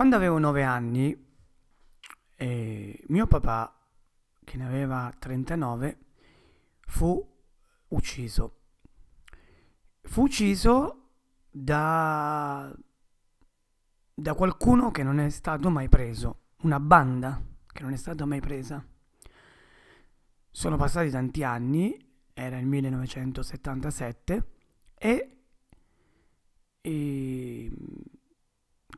Quando avevo nove anni, eh, mio papà, che ne aveva 39, fu ucciso. Fu ucciso da, da qualcuno che non è stato mai preso, una banda che non è stata mai presa. Sono passati tanti anni, era il 1977, e, e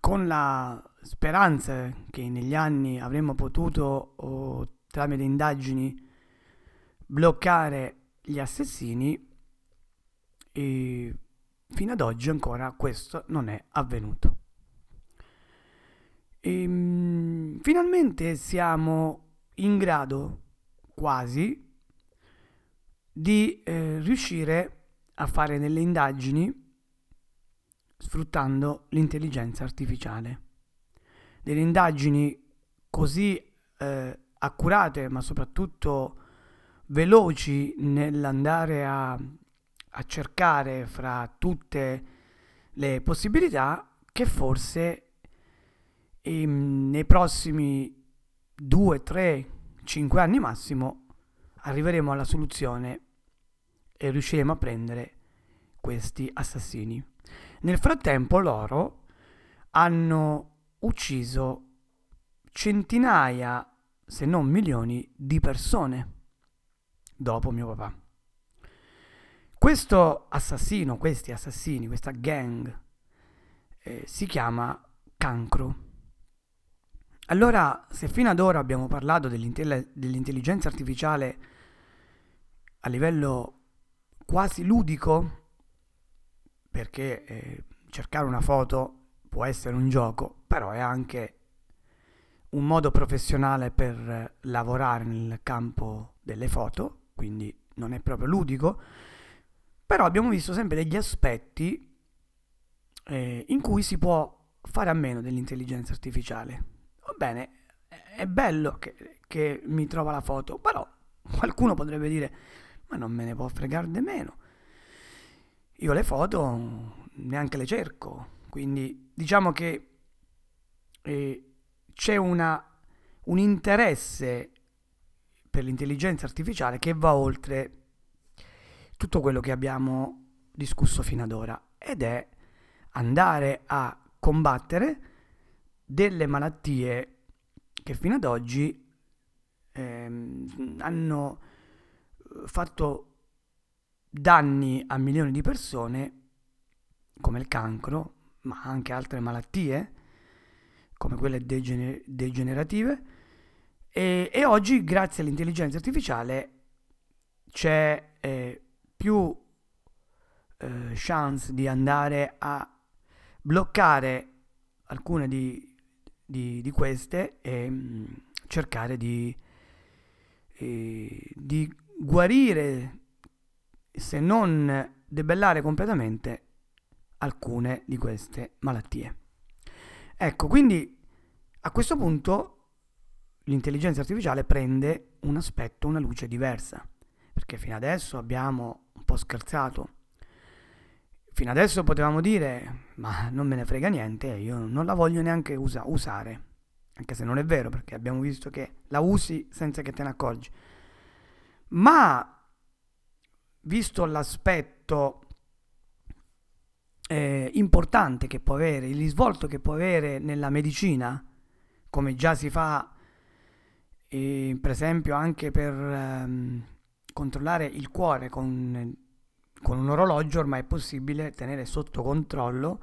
con la speranza che negli anni avremmo potuto, oh, tramite indagini, bloccare gli assassini, e fino ad oggi ancora questo non è avvenuto. E, ehm, finalmente siamo in grado, quasi, di eh, riuscire a fare delle indagini sfruttando l'intelligenza artificiale. Delle indagini così eh, accurate, ma soprattutto veloci nell'andare a, a cercare fra tutte le possibilità che forse in, nei prossimi 2, 3, 5 anni massimo arriveremo alla soluzione e riusciremo a prendere questi assassini. Nel frattempo loro hanno ucciso centinaia, se non milioni, di persone dopo mio papà. Questo assassino, questi assassini, questa gang, eh, si chiama cancro. Allora, se fino ad ora abbiamo parlato dell'intelligenza artificiale a livello quasi ludico, perché eh, cercare una foto può essere un gioco, però è anche un modo professionale per lavorare nel campo delle foto, quindi non è proprio ludico, però abbiamo visto sempre degli aspetti eh, in cui si può fare a meno dell'intelligenza artificiale. Va bene, è bello che, che mi trova la foto, però qualcuno potrebbe dire, ma non me ne può fregare di meno io le foto neanche le cerco, quindi diciamo che eh, c'è una, un interesse per l'intelligenza artificiale che va oltre tutto quello che abbiamo discusso fino ad ora ed è andare a combattere delle malattie che fino ad oggi ehm, hanno fatto danni a milioni di persone, come il cancro, ma anche altre malattie, come quelle degener- degenerative. E, e, oggi, grazie all'intelligenza artificiale, c'è eh, più eh, chance di andare a bloccare alcune di, di, di queste e mh, mm, cercare di, eh, di guarire se non debellare completamente alcune di queste malattie. Ecco, quindi a questo punto l'intelligenza artificiale prende un aspetto, una luce diversa, perché fino adesso abbiamo un po' scherzato. Fino adesso potevamo dire, ma non me ne frega niente, io non la voglio neanche usa- usare, anche se non è vero, perché abbiamo visto che la usi senza che te ne accorgi. Ma visto l'aspetto eh, importante che può avere, il risvolto che può avere nella medicina, come già si fa eh, per esempio anche per ehm, controllare il cuore con, con un orologio, ormai è possibile tenere sotto controllo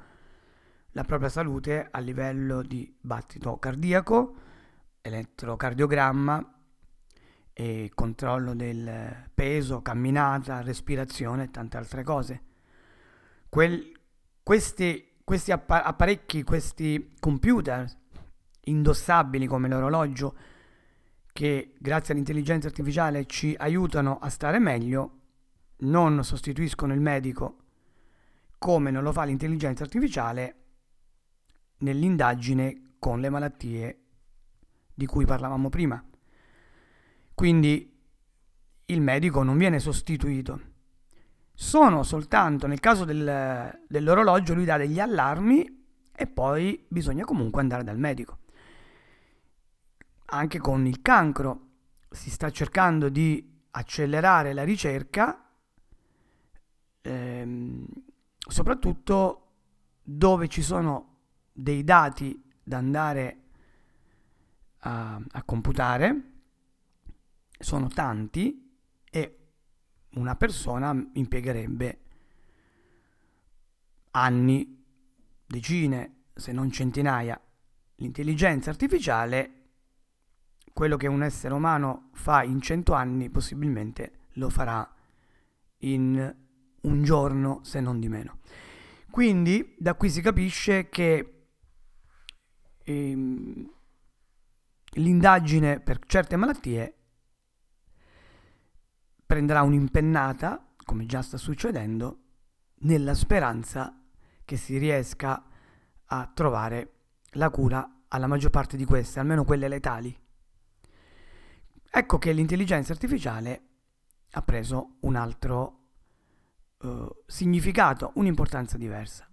la propria salute a livello di battito cardiaco, elettrocardiogramma e controllo del peso, camminata, respirazione e tante altre cose. Quel, questi, questi apparecchi, questi computer indossabili come l'orologio, che grazie all'intelligenza artificiale ci aiutano a stare meglio, non sostituiscono il medico come non lo fa l'intelligenza artificiale nell'indagine con le malattie di cui parlavamo prima. Quindi il medico non viene sostituito. Sono soltanto, nel caso del, dell'orologio, lui dà degli allarmi e poi bisogna comunque andare dal medico. Anche con il cancro si sta cercando di accelerare la ricerca, ehm, soprattutto dove ci sono dei dati da andare a, a computare, sono tanti e una persona impiegherebbe anni, decine, se non centinaia. L'intelligenza artificiale, quello che un essere umano fa in cento anni, possibilmente lo farà in un giorno, se non di meno. Quindi da qui si capisce che ehm, l'indagine per certe malattie prenderà un'impennata, come già sta succedendo, nella speranza che si riesca a trovare la cura alla maggior parte di queste, almeno quelle letali. Ecco che l'intelligenza artificiale ha preso un altro uh, significato, un'importanza diversa.